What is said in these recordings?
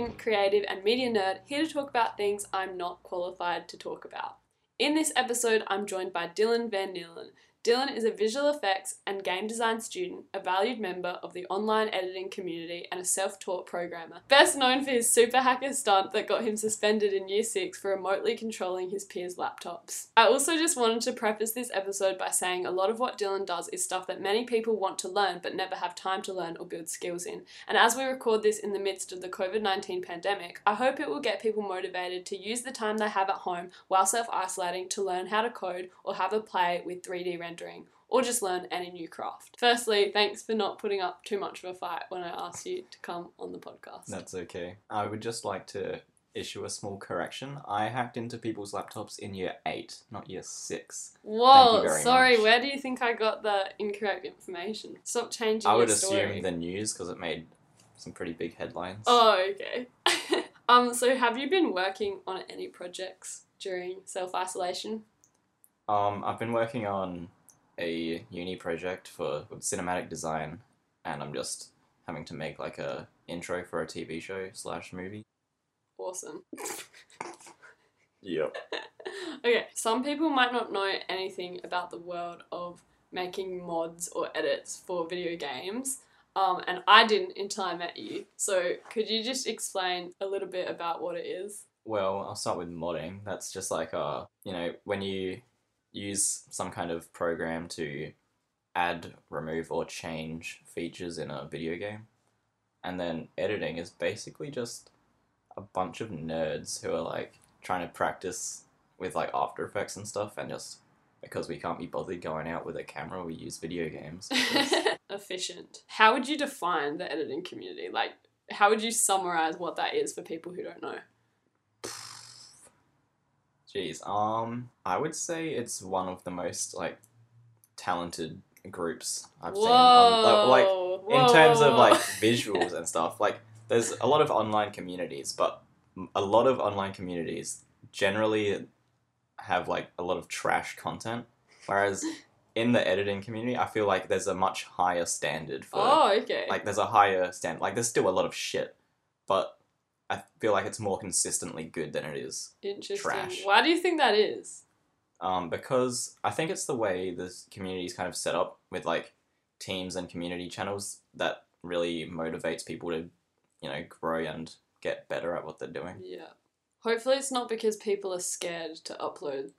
student, creative, and media nerd here to talk about things I'm not qualified to talk about. In this episode, I'm joined by Dylan Van Nielen. Dylan is a visual effects and game design student, a valued member of the online editing community, and a self taught programmer. Best known for his super hacker stunt that got him suspended in year six for remotely controlling his peers' laptops. I also just wanted to preface this episode by saying a lot of what Dylan does is stuff that many people want to learn but never have time to learn or build skills in. And as we record this in the midst of the COVID 19 pandemic, I hope it will get people motivated to use the time they have at home while self isolating to learn how to code or have a play with 3D rendering or just learn any new craft. Firstly, thanks for not putting up too much of a fight when I asked you to come on the podcast. That's okay. I would just like to issue a small correction. I hacked into people's laptops in year 8, not year 6. Whoa, sorry, much. where do you think I got the incorrect information? Stop changing I would your story. assume the news because it made some pretty big headlines. Oh, okay. um, so have you been working on any projects during self isolation? Um, I've been working on a uni project for cinematic design, and I'm just having to make like a intro for a TV show slash movie. Awesome. Yep. okay, some people might not know anything about the world of making mods or edits for video games. Um, and I didn't until I met you. So could you just explain a little bit about what it is? Well, I'll start with modding. That's just like uh, you know, when you use some kind of program to add, remove, or change features in a video game. And then editing is basically just a bunch of nerds who are like trying to practice with like After Effects and stuff, and just because we can't be bothered going out with a camera, we use video games. Efficient. How would you define the editing community? Like, how would you summarize what that is for people who don't know? Jeez, um, I would say it's one of the most like talented groups I've seen. On, like, like in terms of like visuals and stuff like there's a lot of online communities but a lot of online communities generally have like a lot of trash content whereas in the editing community i feel like there's a much higher standard for oh, okay. like there's a higher standard like there's still a lot of shit but i feel like it's more consistently good than it is Interesting. trash. Why do you think that is? um, because I think it's the way the community is kind of set up with like teams and community channels that really motivates people to, you know, grow and get better at what they're doing. Yeah. Hopefully, it's not because people are scared to upload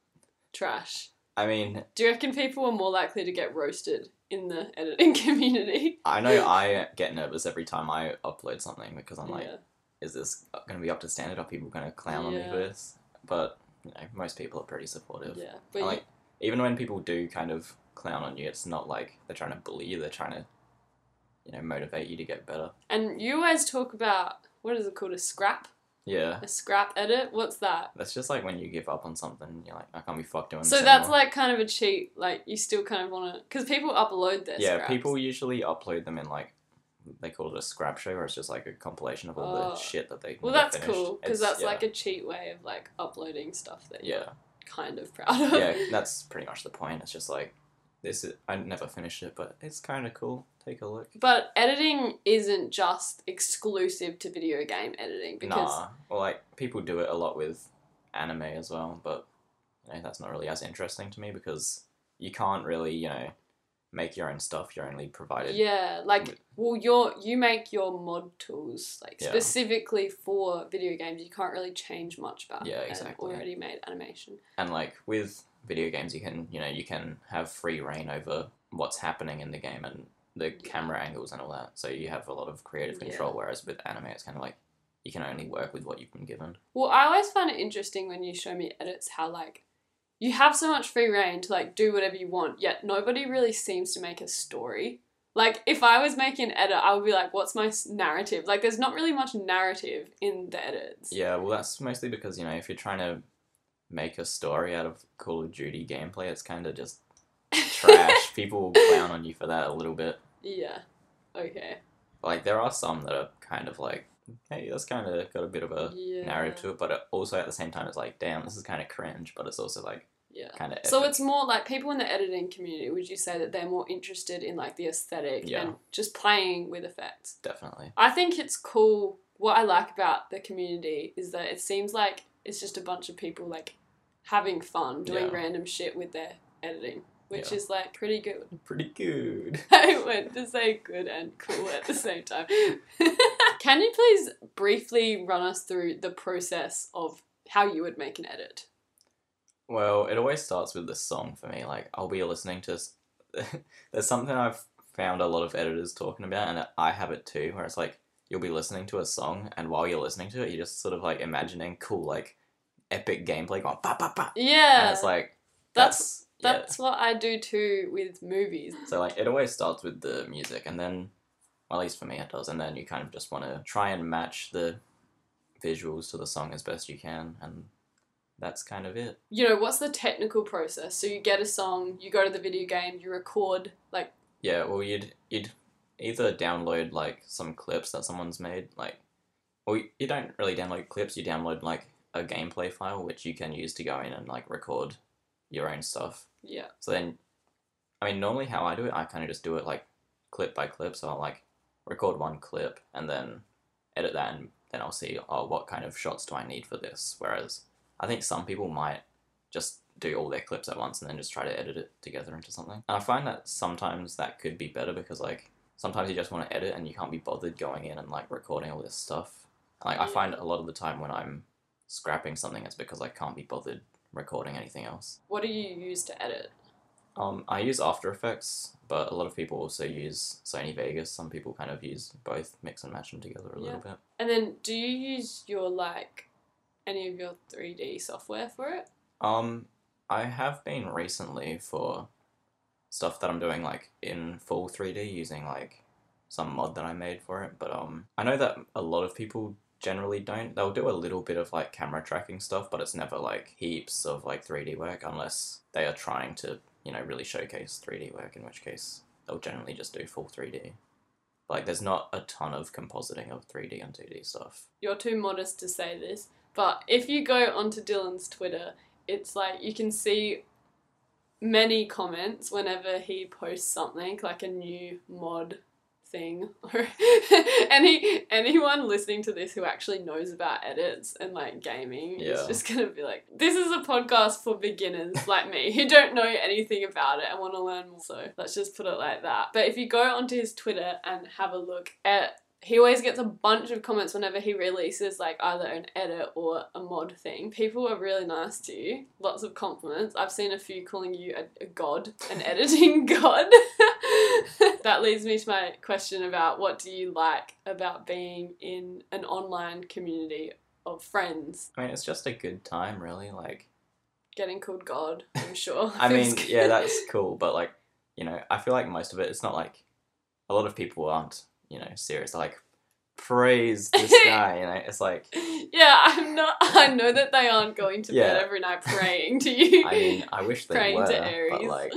trash. I mean, Do you reckon people are more likely to get roasted in the editing community? I know I get nervous every time I upload something because I'm like, yeah. Is this going to be up to standard? Are people going to clown on me for this? But you know, most people are pretty supportive. Yeah. But like even when people do kind of clown on you, it's not like they're trying to bully you. They're trying to, you know, motivate you to get better. and you always talk about what is it called? A scrap? Yeah. A scrap edit? What's that? That's just like when you give up on something, you're like, I can't be fucked doing So this that's anymore. like kind of a cheat. Like you still kind of want to, because people upload their yeah, scraps. people usually upload them in like they call it a scrap show, where it's just like a compilation of all Oh. the shit that they. Well, that's cool because that's like a cheat way of like uploading stuff that you're yeah, kind of proud of. yeah. That's pretty much the point. It's just like this. Is, I never finished it, but it's kind of cool. Take a look. But editing isn't just exclusive to video game editing because Nah, well, like people do it a lot with anime as well, but you know that's not really as interesting to me because you can't really, you know, make your own stuff. You're only provided. yeah, like well, you're you make your mod tools like Yeah. specifically for video games. You can't really change much about Yeah, exactly. already made animation. and like with video games you can you know you can have free rein over what's happening in the game and the camera angles and all that so you have a lot of creative Yeah. control whereas with anime it's kind of like you can only work with what you've been given Well, I always find it interesting when you show me edits how like you have so much free rein to like do whatever you want, yet nobody really seems to make a story. Like if I was making an edit, I would be like, "What's my narrative?" Like there's not really much narrative in the edits. yeah well that's mostly because you know if you're trying to make a story out of call of duty gameplay it's kind of just trash people will clown on you for that a little bit yeah. Okay. like there are some that are kind of like hey that's kind of got a bit of a Yeah. narrative to it but it also at the same time it's like damn this is kind of cringe but it's also like Yeah. kind of So it's more like people in the editing community. Would you say that they're more interested in like the aesthetic Yeah. and just playing with effects? definitely I think it's cool what I like about the community is that it seems like it's just a bunch of people like having fun doing Yeah. random shit with their editing, which Yeah. is like pretty good. Pretty good. I went to say good and cool at the same time. Can you please briefly run us through the process of how you would make an edit? Well, it always starts with the song for me. Like, I'll be listening to. There's something I've found a lot of editors talking about, and I have it too, where it's like you'll be listening to a song, and while you're listening to it, you're just sort of like imagining cool, like epic gameplay going ba ba ba, Yeah, and it's like that's that's yeah. what I do too with movies. So like it always starts with the music, and then, well, at least for me, it does, and then you kind of just want to try and match the visuals to the song as best you can, and that's kind of it. You know, what's the technical process? So you get a song, you go to the video game, you record like Yeah, well, you'd you'd either download like some clips that someone's made, like, well, you- you don't really download clips. You download like a gameplay file, which you can use to go in and like record your own stuff. yeah, So then, I mean, normally how I do it, I kind of just do it like clip by clip. So I'll like record one clip and then edit that, and then I'll see, oh, what kind of shots do I need for this? Whereas I think some people might just do all their clips at once and then just try to edit it together into something. And I find that sometimes that could be better because like sometimes you just want to edit and you can't be bothered going in and like recording all this stuff. Like I find a lot of the time when I'm scrapping something, it's because I can't be bothered recording anything else. what do you use to edit? Um, I use After Effects, but a lot of people also use Sony Vegas. Some people kind of use both, mix and match them together a little bit. And then do you use your like any of your 3D software for it? Um, I have been recently for stuff that I'm doing like in full 3D using like some mod that I made for it. But um, I know that a lot of people generally don't. They'll do a little bit of like camera tracking stuff, but it's never like heaps of like 3D work unless they are trying to, you know, really showcase 3D work, in which case they'll generally just do full 3D. Like, there's not a ton of compositing of 3D and 2D stuff. You're too modest to say this, but if you go onto Dylan's Twitter, it's like you can see many comments whenever he posts something like a new mod thing. Or any anyone listening to this who actually knows about edits and like gaming is just gonna be like this is a podcast for beginners like me who don't know anything about it and want to learn more. So let's just put it like that. But if you go onto his twitter and have a look at he always gets a bunch of comments whenever he releases like either an edit or a mod thing. People are really nice to you. Lots of compliments. I've seen a few calling you a, a god, an editing god. that leads me to my question about what do you like about being in an online community of friends? I mean, it's just a good time, really. Like, Getting called god, I'm sure. I mean, yeah, that's cool, but like, you know, I feel like most of it, it's not like a lot of people aren't, you know, serious. Like, praise this guy, you know, it's like, Yeah, I'm not. I know that they aren't going to Yeah. bed every night praying to you. I mean, I wish they Praying were, to but like,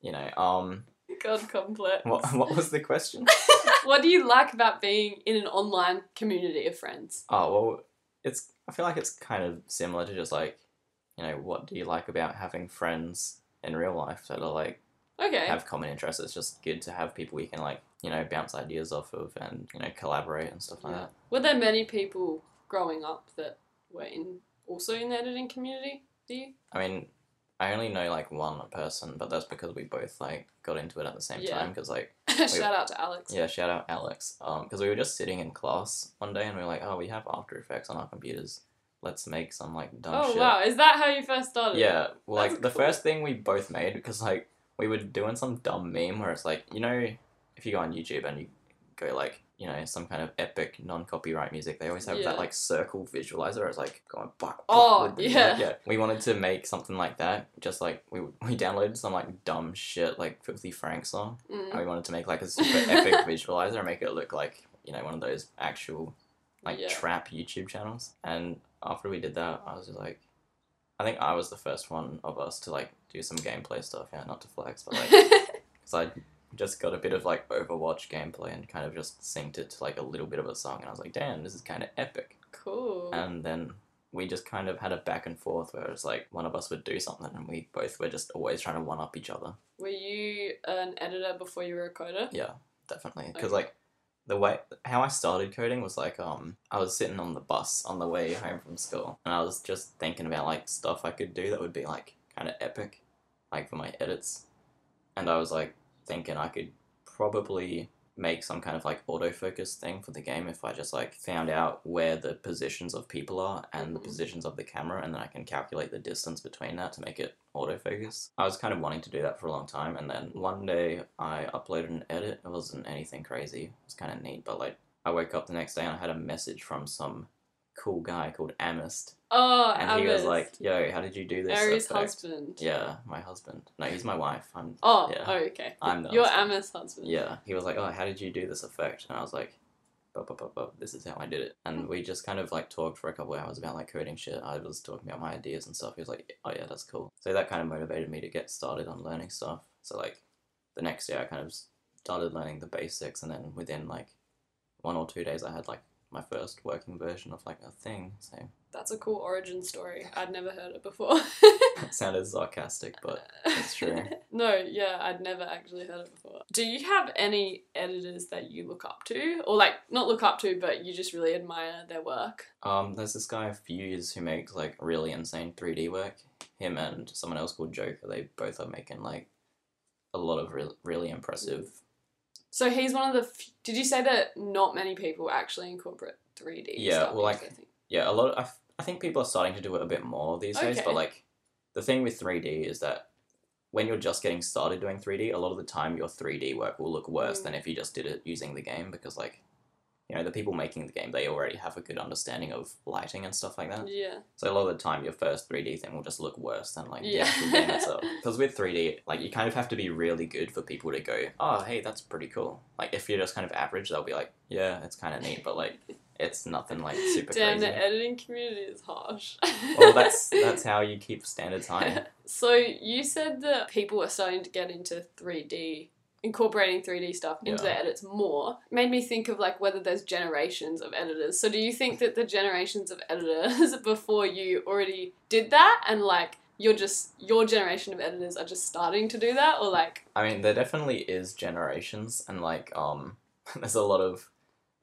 you know, um, God complex. what what was the question? what do you like about being in an online community of friends? Oh well, it's. I feel like it's kind of similar to just like, you know, what do you like about having friends in real life that are like Okay. have common interests? It's just good to have people you can like, you know, bounce ideas off of and you know collaborate and stuff like Yeah. that. Were there many people growing up that were in also in the editing community? Do you? I mean, I only know like one person, but that's because we both like got into it at the same Yeah. time. Because like, Shout out to Alex. yeah, shout out Alex. Um, because we were just sitting in class one day and we were like, oh, we have After Effects on our computers. Let's make some like dumb shit. Oh shit. wow, is that how you first started? Yeah, well, That's like the first thing we both made because like we were doing some dumb meme where it's like you know if you go on YouTube and you go like you know some kind of epic non-copyright music, they always have Yeah. that like circle visualizer. It's like going Oh, yeah. yeah. We wanted to make something like that. Just like we we downloaded some like dumb shit like Filthy Frank song, Mm. and we wanted to make like a super epic visualizer and make it look like you know one of those actual like Yeah. trap YouTube channels. And after we did that, I was just like, I think I was the first one of us to like do some gameplay stuff. Yeah, not to flex, but like, because I just got a bit of like Overwatch gameplay and kind of just synced it to like a little bit of a song, and I was like, damn, this is kind of epic. cool. And then we just kind of had a back and forth where it's like one of us would do something, and we both were just always trying to one up each other. were you an editor before you were a coder? Yeah, definitely. Because Okay. like the way how I started coding was like um I was sitting on the bus on the way home from school and I was just thinking about like stuff I could do that would be like kind of epic, like for my edits, and I was like thinking I could probably make some kind of like autofocus thing for the game if I just like found out where the positions of people are and the Mhm. positions of the camera and then I can calculate the distance between that to make it autofocus. I was kind of wanting to do that for a long time and then one day I uploaded an edit. It wasn't anything crazy. It was kind of neat, but like I woke up the next day and I had a message from some cool guy called Amist Oh, and he was like, "Yo, how did you do this?" Aries' effect?" husband. Yeah, my husband. No, he's my wife. I'm Oh, Yeah. oh, okay. I'm the Your husband. Amos husband. Yeah, he was like, "Oh, how did you do this effect?" And I was like, "Bup, bup, bup, bup, "This is how I did it." And we just kind of like talked for a couple of hours about like coding shit. I was talking about my ideas and stuff. He was like, "Oh yeah, that's cool." So that kind of motivated me to get started on learning stuff. So like, the next day I kind of started learning the basics, and then within like one or two days I had like my first working version of like a thing. So That's a cool origin story. I'd never heard it before. it sounded sarcastic, but it's true. no, yeah, I'd never actually heard it before. Do you have any editors that you look up to? Or, like, not look up to, but you just really admire their work? Um, there's this guy Fuse who makes like really insane 3D work. Him and someone else called Joker, they both are making like a lot of re- really impressive. So he's one of the. F- Did you say that not many people actually incorporate 3D? Yeah, stuff well, like-? Yeah, a lot. Of, I, think people are starting to do it a bit more these days. But like, the thing with 3D is that when you're just getting started doing 3D, a lot of the time your 3D work will look worse Mm. than if you just did it using the game because like, you know, the people making the game they already have a good understanding of lighting and stuff like that. Yeah. So a lot of the time, your first 3D thing will just look worse than like the Yeah. actual game itself. Because with 3D, like you kind of have to be really good for people to go, oh, hey, that's pretty cool. Like if you're just kind of average, they'll be like, yeah, it's kind of neat, but like it's nothing like super Damn, crazy. the editing community is harsh. well, that's that's how you keep standards high. So you said that people are starting to get into 3D, incorporating 3D stuff into Yeah. their edits more. Made me think of like whether there's generations of editors. So do you think that the generations of editors before you already did that and like you're just your generation of editors are just starting to do that or like I mean, there definitely is generations, and like um, there's a lot of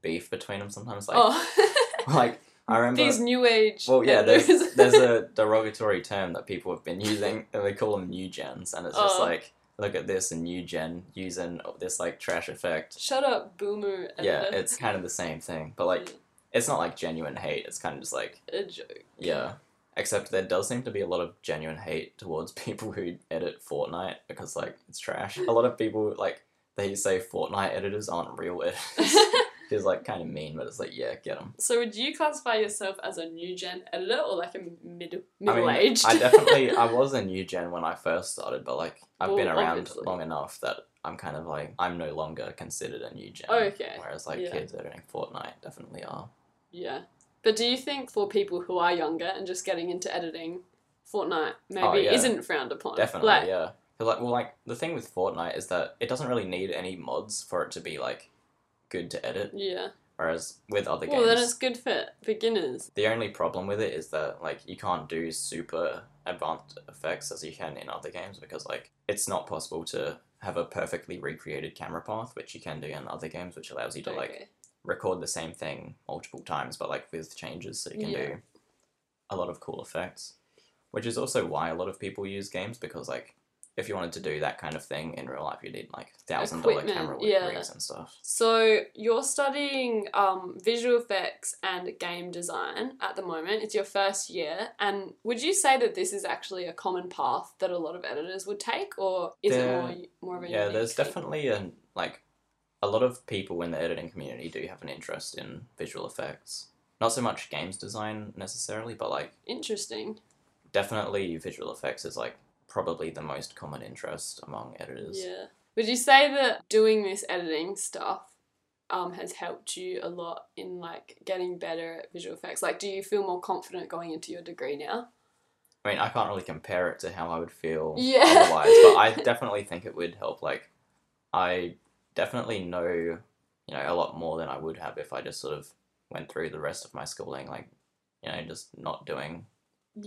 beef between them sometimes. Like, oh like I remember. these new age Well, yeah, there's, there's a derogatory term that people have been using, and they call them new gens, and it's just Oh. like, look at this, a new gen using this like trash effect. Shut up, boomer. Yeah, it's kind of the same thing, but like, Mm. it's not like genuine hate. It's kind of just like, a joke. yeah. Except there does seem to be a lot of genuine hate towards people who edit Fortnite because like it's trash. A lot of people like they say Fortnite editors aren't real editors. Is like kind of mean, but it's like yeah, get them. So would you classify yourself as a new gen editor or like a middle I middle mean, aged? I definitely I was a new gen when I first started, but like I've been around obviously. long enough that I'm kind of like I'm no longer considered a new gen. Okay, Whereas like yeah. kids editing Fortnite definitely are. yeah. But do you think for people who are younger and just getting into editing, Fortnite maybe Oh, yeah. isn't frowned upon? Definitely, Like, yeah. 'Cause, like well like the thing with Fortnite is that it doesn't really need any mods for it to be like good to edit. yeah. Whereas with other Well, games then it's good for beginners. the only problem with it is that like you can't do super advanced effects as you can in other games because like it's not possible to have a perfectly recreated camera path which you can do in other games which allows you to like record the same thing multiple times but like with changes so you can Yeah. do a lot of cool effects which is also why a lot of people use games because like if you wanted to do that kind of thing in real life you need like thousand dollar camera yeah. rigs and stuff So you're studying um, visual effects and game design at the moment. It's your first year, and would you say that this is actually a common path that a lot of editors would take, or is There- it more more of a yeah there's thing? definitely a like a lot of people in the editing community do have an interest in visual effects not so much games design necessarily but like interesting. definitely visual effects is like probably the most common interest among editors Yeah. Would you say that doing this editing stuff um, has helped you a lot in like getting better at visual effects? Like, do you feel more confident going into your degree now? i mean i can't really compare it to how i would feel Yeah. otherwise but i definitely think it would help like i definitely know you know a lot more than i would have if i just sort of went through the rest of my schooling like you know just not doing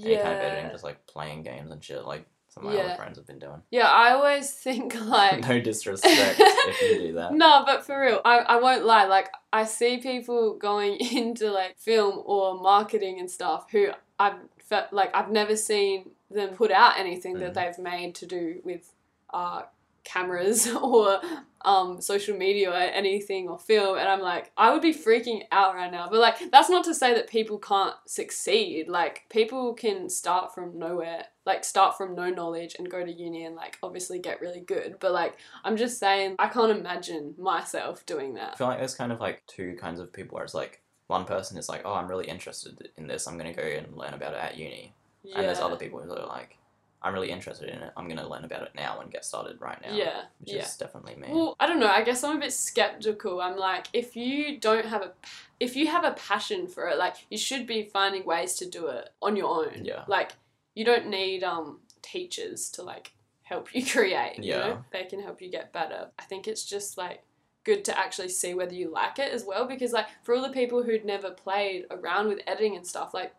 any kind of editing, just like playing games and shit. Like some of my Yeah. other friends have been doing. Yeah, I always think like no disrespect if you do that. No, but for real, I, I won't lie. Like, I see people going into like film or marketing and stuff who I've felt like I've never seen them put out anything that Mm. they've made to do with uh, cameras or um, social media or anything or film. And I'm like, I would be freaking out right now. But like, that's not to say that people can't succeed. Like, people can start from nowhere, like, start from no knowledge and go to uni and like obviously get really good. But like, I'm just saying, I can't imagine myself doing that. I feel like there's kind of like two kinds of people where it's like one person is like, oh, I'm really interested in this. I'm gonna go and learn about it at uni, Yeah. and there's other people who are like, I'm really interested in it. I'm gonna learn about it now and get started right now. Yeah. which Yeah. is definitely me. Well, I don't know. I guess I'm a bit skeptical. I'm like, if you don't have a, if you have a passion for it, like you should be finding ways to do it on your own. Yeah. Like you don't need um teachers to like help you create. You Yeah. know? They can help you get better. I think it's just like good to actually see whether you like it as well because like for all the people who'd never played around with editing and stuff like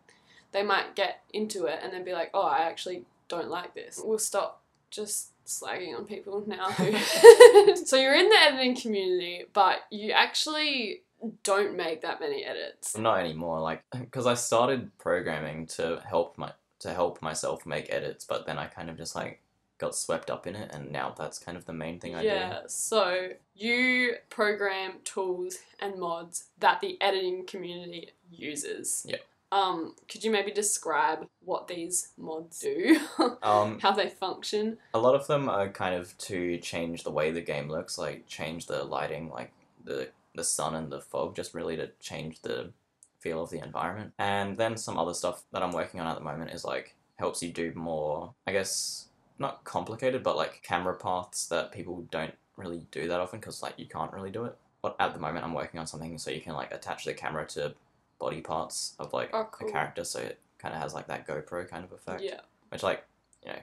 they might get into it and then be like oh i actually don't like this we'll stop just slagging on people now so you're in the editing community but you actually don't make that many edits Not anymore, like because I started programming to help my to help myself make edits, but then I kind of just like got swept up in it, and now that's kind of the main thing I do. yeah so you program tools and mods that the editing community uses Yeah. Um could you maybe describe what these mods do. Um, how they function a lot of them are kind of to change the way the game looks, like change the lighting, like the the sun and the fog, just really to change the feel of the environment. And then some other stuff that I'm working on at the moment is like helps you do more, I guess, not complicated, but like camera paths that people don't really do that often because like you can't really do it. But at the moment, I'm working on something so you can like attach the camera to body parts of like oh cool a character, so it kind of has like that GoPro kind of effect yeah which like you know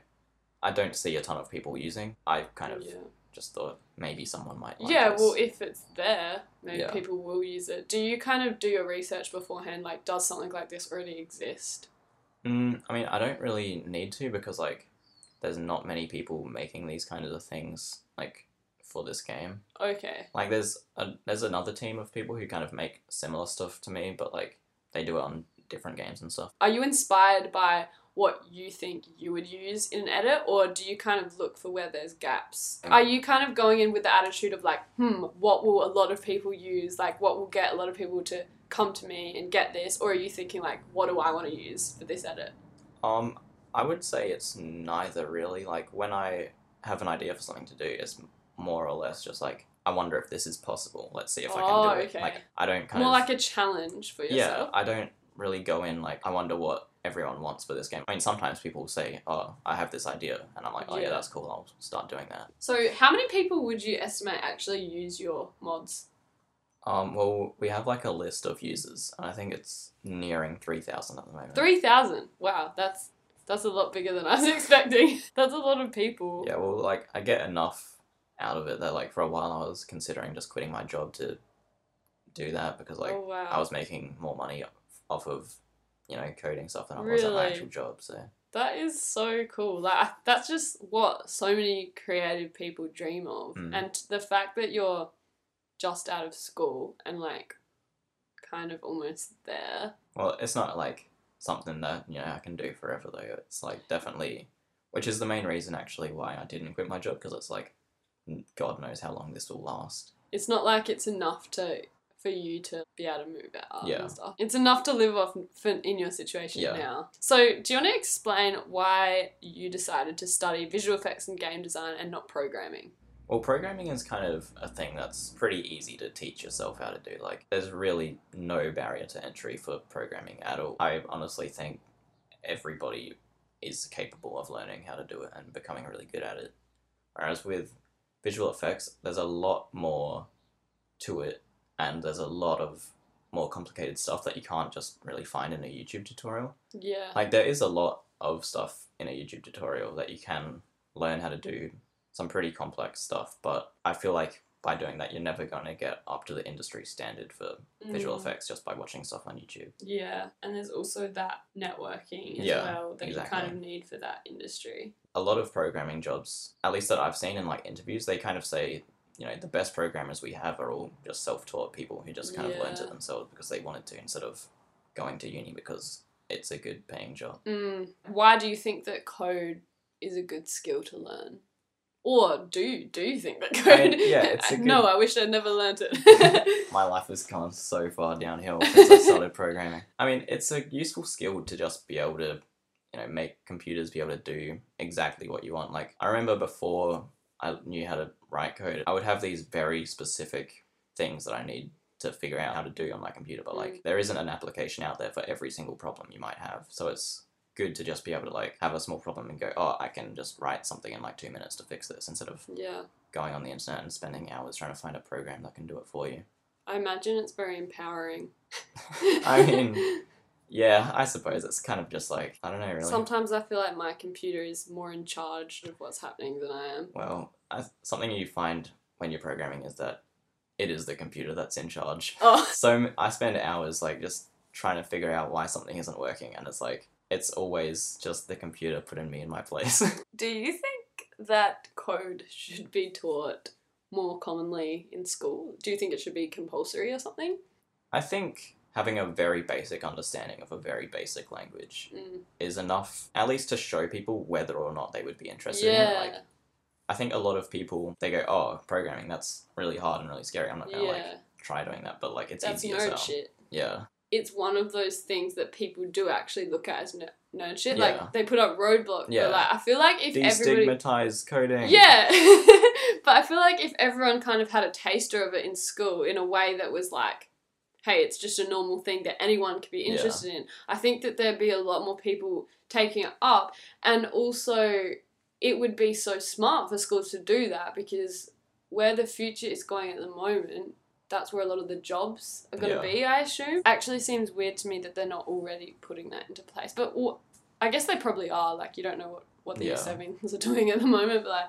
i don't see a ton of people using i kind of yeah just thought maybe someone might like yeah, this. well, if it's there, maybe Yeah. people will use it. Do you kind of do your research beforehand? Like, does something like this already exist? mm, i mean i don't really need to because like there's not many people making these kinds of things like for this game Okay. like there's a there's another team of people who kind of make similar stuff to me but like they do it on different games and stuff Are you inspired by what you think you would use in an edit, or do you kind of look for where there's gaps? Mm. Are you kind of going in with the attitude of like, hmm, what will a lot of people use? Like, what will get a lot of people to come to me and get this? Or are you thinking like, what do I want to use for this edit? um i would say it's neither really like when i have an idea for something to do it's more or less just like i wonder if this is possible let's see if i Oh, can do it okay. like i don't kind More of like a challenge for yeah yourself. i don't really go in like i wonder what everyone wants for this game i mean sometimes people say oh i have this idea and i'm like oh yeah, Yeah. that's cool i'll start doing that So, how many people would you estimate actually use your mods? um well we have like a list of users and i think it's nearing 3000 at the moment Three thousand. Wow, that's that's a lot bigger than I was expecting. that's a lot of people. yeah well like i get enough out of it that like for a while i was considering just quitting my job to do that because like oh wow. i was making more money off of you know coding stuff than i was at my actual job so That is so cool. Like that's just what so many creative people dream of, Mm. and the fact that you're just out of school and like kind of almost there. Well, it's not like something that you know I can do forever though. It's like definitely, which is the main reason actually why I didn't quit my job because it's like, God knows how long this will last. It's not like it's enough to for you to be able to move out Yeah. and stuff. It's enough to live off for, in your situation Yeah. now. So, do you want to explain why you decided to study visual effects and game design and not programming? Well, programming is kind of a thing that's pretty easy to teach yourself how to do. Like, there's really no barrier to entry for programming at all. I honestly think everybody is capable of learning how to do it and becoming really good at it. Whereas with visual effects, there's a lot more to it, and there's a lot of more complicated stuff that you can't just really find in a YouTube tutorial. Yeah. Like, there is a lot of stuff in a YouTube tutorial that you can learn how to do some pretty complex stuff, but I feel like by doing that, you're never going to get up to the industry standard for visual Mm. effects just by watching stuff on YouTube. Yeah, and there's also that networking as Yeah, well that you kind of need for that industry. A lot of programming jobs, at least that I've seen in like interviews, they kind of say, you know, the best programmers we have are all just self-taught people who just kind of learned it themselves because they wanted to instead of going to uni because it's a good paying job. Mm. Why do you think that code is a good skill to learn? Or do you, do you think that code? yeah, it's a good... no, I wish I'd never learned it. My life has gone so far downhill since I started programming. I mean, it's a useful skill to just be able to, you know, make computers be able to do exactly what you want. Like, I remember before I knew how to write code, I would have these very specific things that I need to figure out how to do on my computer, but like, mm. there isn't an application out there for every single problem you might have. So it's good to just be able to like have a small problem and go, oh, I can just write something in like two minutes to fix this instead of yeah, going on the internet and spending hours trying to find a program that can do it for you. I imagine it's very empowering. I mean, yeah, I suppose it's kind of just like I don't know really. Sometimes I feel like my computer is more in charge of what's happening than I am. Well, I, something you find when you're programming is that it is the computer that's in charge. Oh, So I spend hours like just trying to figure out why something isn't working, and it's like it's always just the computer putting me in my place. do you think that code should be taught more commonly in school? Do you think it should be compulsory or something? I think having a very basic understanding of a very basic language Mm. is enough, at least to show people whether or not they would be interested in it. Yeah, Like, I think a lot of people they go, "Oh, programming that's really hard and really scary. I'm not gonna yeah, like try doing that." But like, it's that's easy as hell. shit. Yeah, it's one of those things that people do actually look at as ner- nerd shit. Yeah. Like they put up roadblocks. Yeah. Like I feel like if everybody destigmatize coding. Yeah. but I feel like if everyone kind of had a taster of it in school in a way that was like, hey, it's just a normal thing that anyone could be Yeah. interested in, I think that there'd be a lot more people taking it up. And also, it would be so smart for schools to do that because where the future is going at the moment, that's where a lot of the jobs are going to Yeah. be, I assume. Actually, seems weird to me that they're not already putting that into place. But wh- I guess they probably are. Like, you don't know what, what the Yeah. sevens are doing at the moment, but like,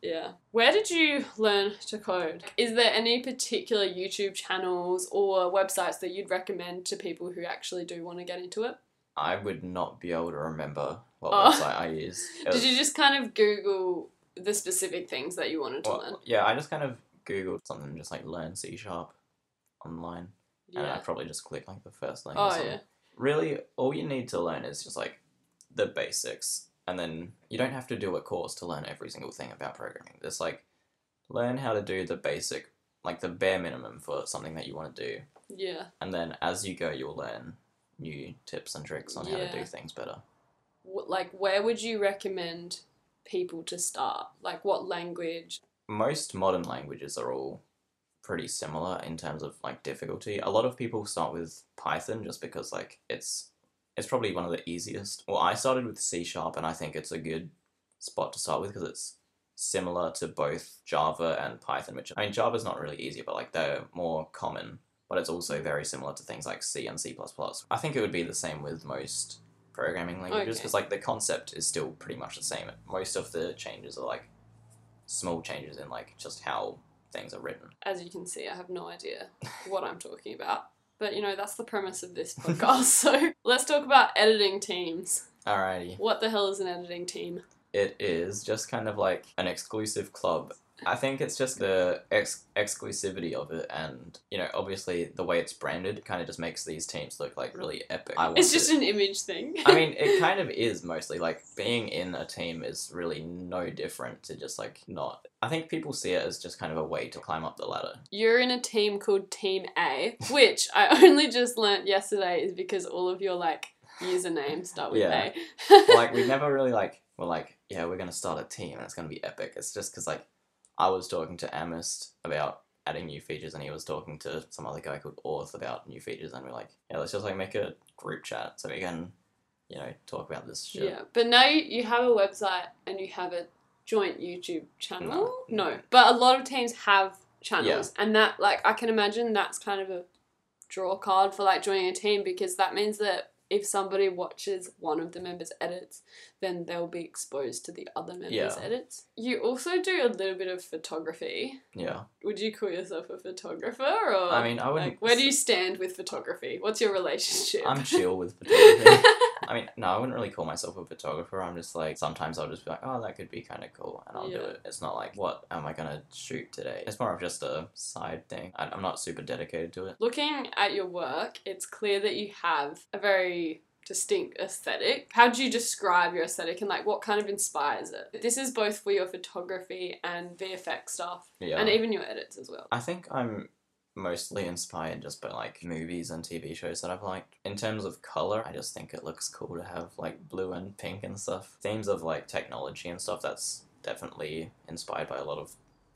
yeah. Where did you learn to code? Is there any particular YouTube channels or websites that you'd recommend to people who actually do want to get into it? I would not be able to remember what Oh. website I use. It Did was- you just kind of Google the specific things that you wanted to well, learn? yeah, I just kind of googled something just like learn C sharp online, and I probably just click like the first link. Oh, or yeah. Really, all you need to learn is just like the basics, and then you don't have to do a course to learn every single thing about programming. Just like learn how to do the basic, like the bare minimum for something that you want to do, Yeah. and then as you go, you'll learn new tips and tricks on how to do things better. Like, where would you recommend people to start? Like, what language? Most modern languages are all pretty similar in terms of like difficulty. A lot of people start with Python just because like it's it's probably one of the easiest. Well, I started with C sharp and I think it's a good spot to start with because it's similar to both Java and Python, which I mean Java's not really easy, but like they're more common, but it's also very similar to things like C and C++. I think it would be the same with most programming languages Okay. because like the concept is still pretty much the same. Most of the changes are like small changes in like just how things are written. As you can see, I have no idea what I'm talking about. But, you know, that's the premise of this podcast. so, let's talk about editing teams. Alrighty. What the hell is an editing team? It is just kind of like an exclusive club. I think it's just the ex- exclusivity of it, and you know, obviously the way it's branded kind of just makes these teams look like really epic. I It's just it. an image thing. I mean, it kind of is mostly like being in a team is really no different to just like not. I think people see it as just kind of a way to climb up the ladder. You're in a team called Team A, which I only just learnt yesterday is because all of your like usernames start with Yeah. A. like we never really like we're like yeah we're gonna start a team and it's gonna be epic it's just because like i was talking to amist about adding new features and he was talking to some other guy called orth about new features and we're like yeah let's just like make a group chat so we can you know talk about this shit Yeah, but now you, you have a website and you have a joint YouTube channel. No. No, but a lot of teams have channels, and that like I can imagine that's kind of a draw card for like joining a team because that means that if somebody watches one of the members' edits, then they'll be exposed to the other members' Yeah. edits. You also do a little bit of photography. Yeah. Would you call yourself a photographer or I mean, I wouldn't. like where do you stand with photography? What's your relationship? I'm chill with photography. I mean, no, I wouldn't really call myself a photographer. I'm just like sometimes I'll just be like, oh, that could be kind of cool, and I'll do it. It's not like what am I gonna shoot today. It's more of just a side thing. I, I'm not super dedicated to it. Looking at your work, it's clear that you have a very distinct aesthetic. How do you describe your aesthetic and like what kind of inspires it? This is both for your photography and VFX stuff Yeah. and even your edits as well. I think I'm mostly inspired just by like movies and TV shows that I've liked. In terms of color, I just think it looks cool to have like blue and pink and stuff. Themes of like technology and stuff that's definitely inspired by a lot of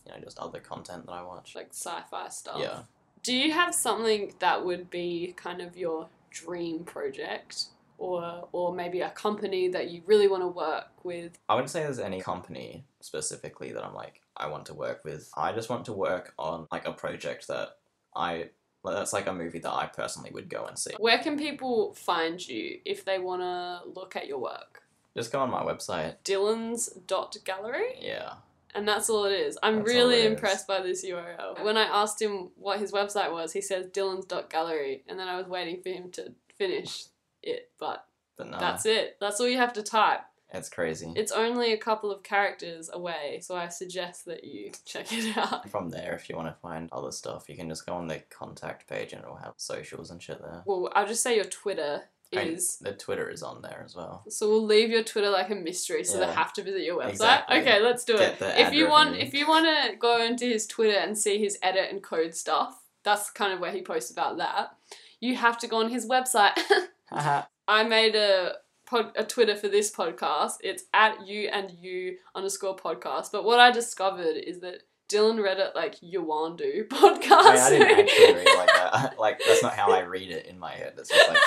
you know just other content that I watch. Like sci-fi stuff. Yeah. Do you have something that would be kind of your dream project? Or, or maybe a company that you really want to work with. I wouldn't say there's any company specifically that I'm like I want to work with. I just want to work on like a project that I that's like a movie that I personally would go and see. Where can people find you if they want to look at your work? Just go on my website. Dylan's dot gallery. Yeah. And that's all it is. I'm That's really is. impressed by this URL. When I asked him what his website was, he says Dylan's dot gallery, and then I was waiting for him to finish it, but But no, that's it. That's all you have to type. It's crazy. It's only a couple of characters away, so I suggest that you check it out. From there, if you want to find other stuff, you can just go on the contact page and it'll have socials and shit there. Well, I'll just say your Twitter is. the Twitter is on there as well. So we'll leave your Twitter like a mystery, so they have to visit your website. Exactly. Okay, let's do Get it. If you want, if you want to go into his Twitter and see his edit and code stuff, that's kind of where he posts about that. You have to go on his website. Haha. I made a pod, a Twitter for this podcast. It's at you and you underscore podcast. But what I discovered is that Dylan read it like Yawandu podcast. Wait, I didn't actually read like that. Like that's not how I read it in my head. It's just like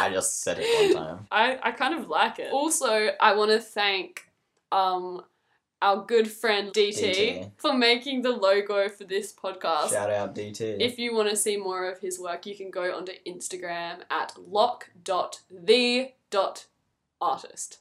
I just said it one time. I, I kind of like it. Also, I want to thank um our good friend DT, DT. for making the logo for this podcast. Shout out DT. If you want to see more of his work, you can go onto Instagram at lock.the.artist.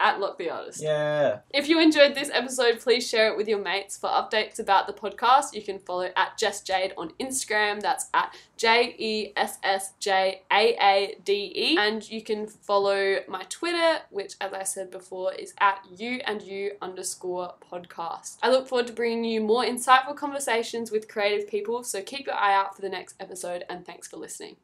At Lock the Artist. yeah. If you enjoyed this episode, please share it with your mates. For updates about the podcast, you can follow at Jess Jaade on Instagram. That's at J E S S J A A D E. And you can follow my Twitter, which, as I said before, is at you and you underscore podcast. I look forward to bringing you more insightful conversations with creative people. So keep your eye out for the next episode, and thanks for listening.